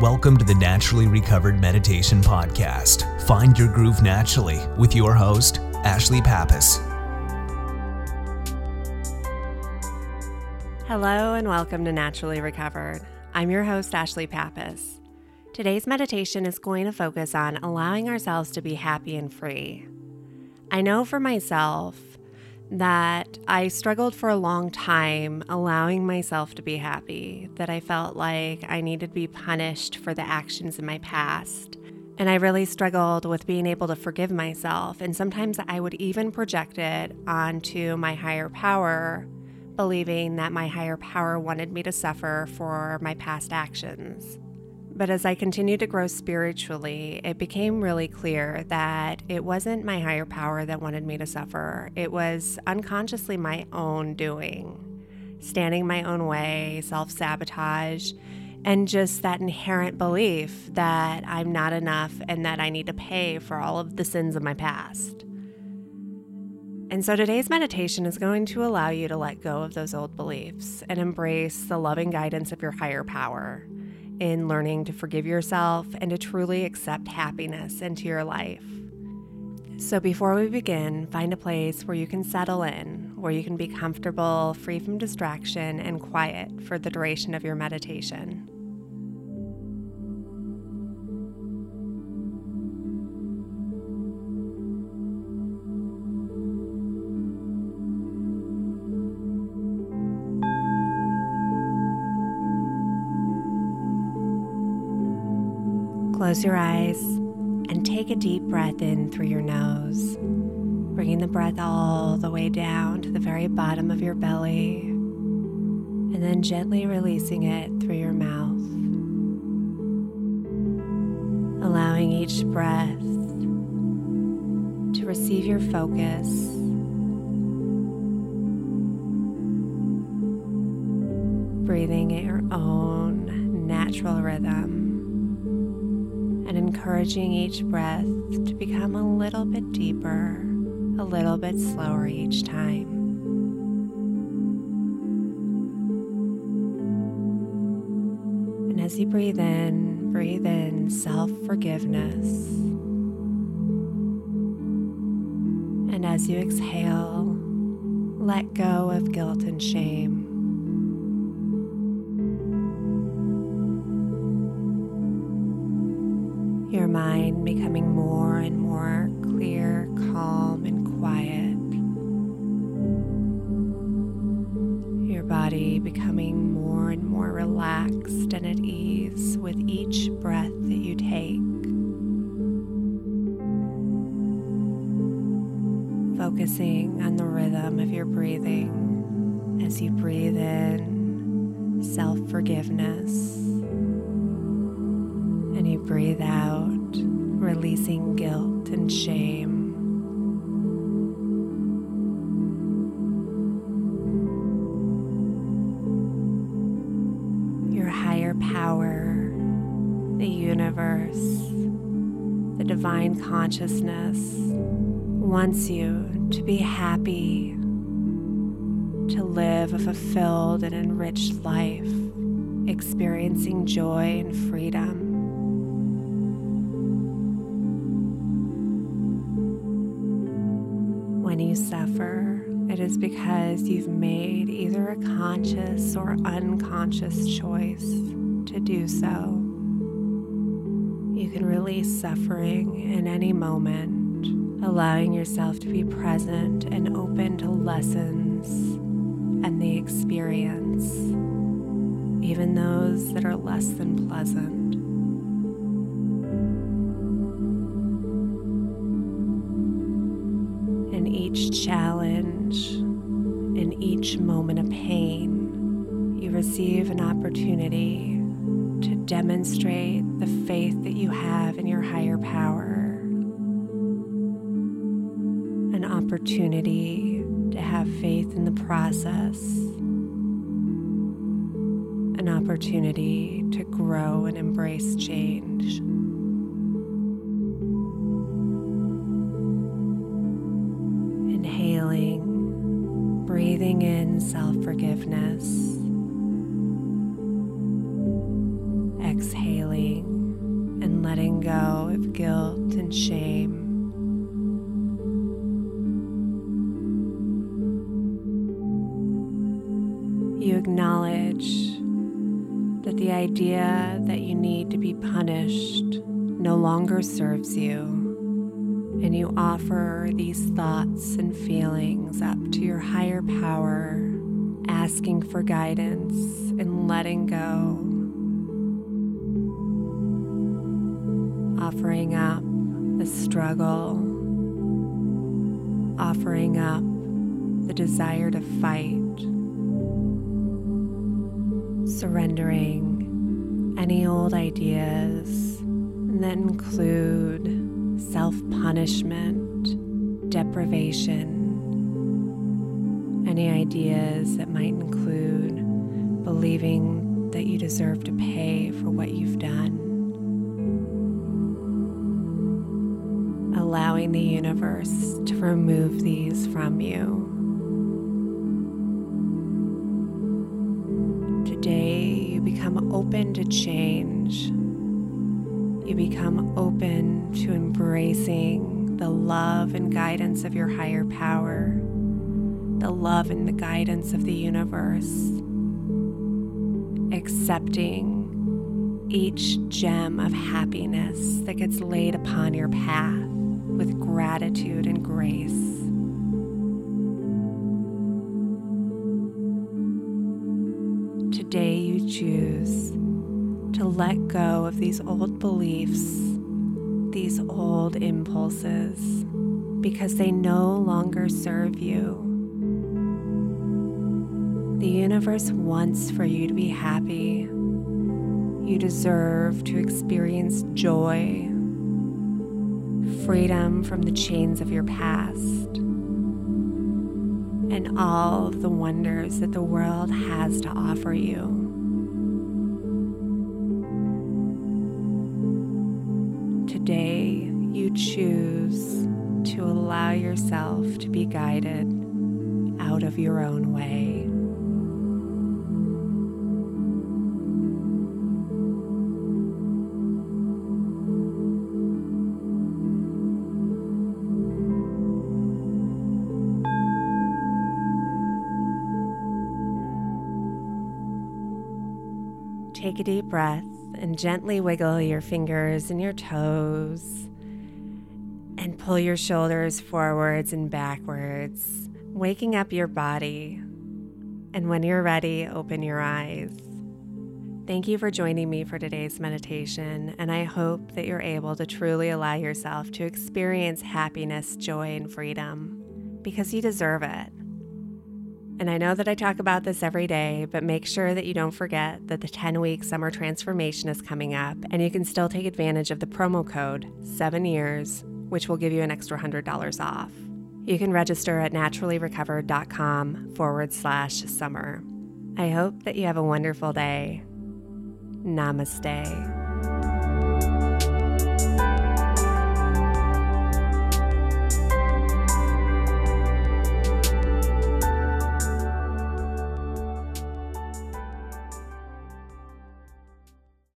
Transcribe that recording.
Welcome to the Naturally Recovered Meditation Podcast. Find your groove naturally with your host, Ashley Pappas. Hello, and welcome to Naturally Recovered. I'm your host, Ashley Pappas. Today's meditation is going to focus on allowing ourselves to be happy and free. I know for myself, that I struggled for a long time allowing myself to be happy, that I felt like I needed to be punished for the actions in my past. And I really struggled with being able to forgive myself. And sometimes I would even project it onto my higher power, believing that my higher power wanted me to suffer for my past actions. But as I continued to grow spiritually, it became really clear that it wasn't my higher power that wanted me to suffer. It was unconsciously my own doing, standing my own way, self sabotage, and just that inherent belief that I'm not enough and that I need to pay for all of the sins of my past. And so today's meditation is going to allow you to let go of those old beliefs and embrace the loving guidance of your higher power in learning to forgive yourself and to truly accept happiness into your life. So, before we begin, find a place where you can settle in, where you can be comfortable, free from distraction, and quiet for the duration of your meditation. Close your eyes and take a deep breath in through your nose, bringing the breath all the way down to the very bottom of your belly, and then gently releasing it through your mouth. Allowing each breath to receive your focus. Breathing at your own natural rhythm and encouraging each breath to become a little bit deeper, a little bit slower each time. And as you breathe in, breathe in self forgiveness. And as you exhale, let go of guilt and shame. Mind becoming more and more clear, calm, and quiet. Your body becoming more and more relaxed and at ease with each breath that you take. Focusing on the rhythm of your breathing as you breathe in self forgiveness and you breathe out, releasing guilt and shame. Your higher power, the universe, the divine consciousness wants you to be happy, to live a fulfilled and enriched life, experiencing joy and freedom. When you suffer, it is because you've made either a conscious or unconscious choice to do so. You can release suffering in any moment, allowing yourself to be present and open to lessons and the experience, even those that are less than pleasant. Each challenge, in each moment of pain, you receive an opportunity to demonstrate the faith that you have in your higher power, an opportunity to have faith in the process, an opportunity to grow and embrace change. Breathing in self forgiveness, exhaling and letting go of guilt and shame. You acknowledge that the idea that you need to be punished no longer serves you, and you offer these thoughts and feelings up to your higher power, asking for guidance and letting go. Offering up the struggle, offering up the desire to fight surrendering any old ideas that include self punishment, deprivation, any ideas that might include believing that you deserve to pay for what you've done. Allowing the universe to remove these from you. Today, you become open to change. You become open to embracing the love and guidance of your higher power, the love and the guidance of the universe, accepting each gem of happiness that gets laid upon your path with gratitude and grace. Let go of these old beliefs, these old impulses, because they no longer serve you. The universe wants for you to be happy. You deserve to experience joy, freedom from the chains of your past and all of the wonders that the world has to offer you. Yourself to be guided out of your own way. Take a deep breath and gently wiggle your fingers and your toes and pull your shoulders forwards and backwards, waking up your body. And when you're ready, open your eyes. Thank you for joining me for today's meditation, and I hope that you're able to truly allow yourself to experience happiness, joy, and freedom because you deserve it. And I know that I talk about this every day, but make sure that you don't forget that the 10 week summer transformation is coming up, and you can still take advantage of the promo code 7 years, which will give you an extra $100 off. You can register at naturallyrecovered.com forward slash summer. I hope that you have a wonderful day. Namaste.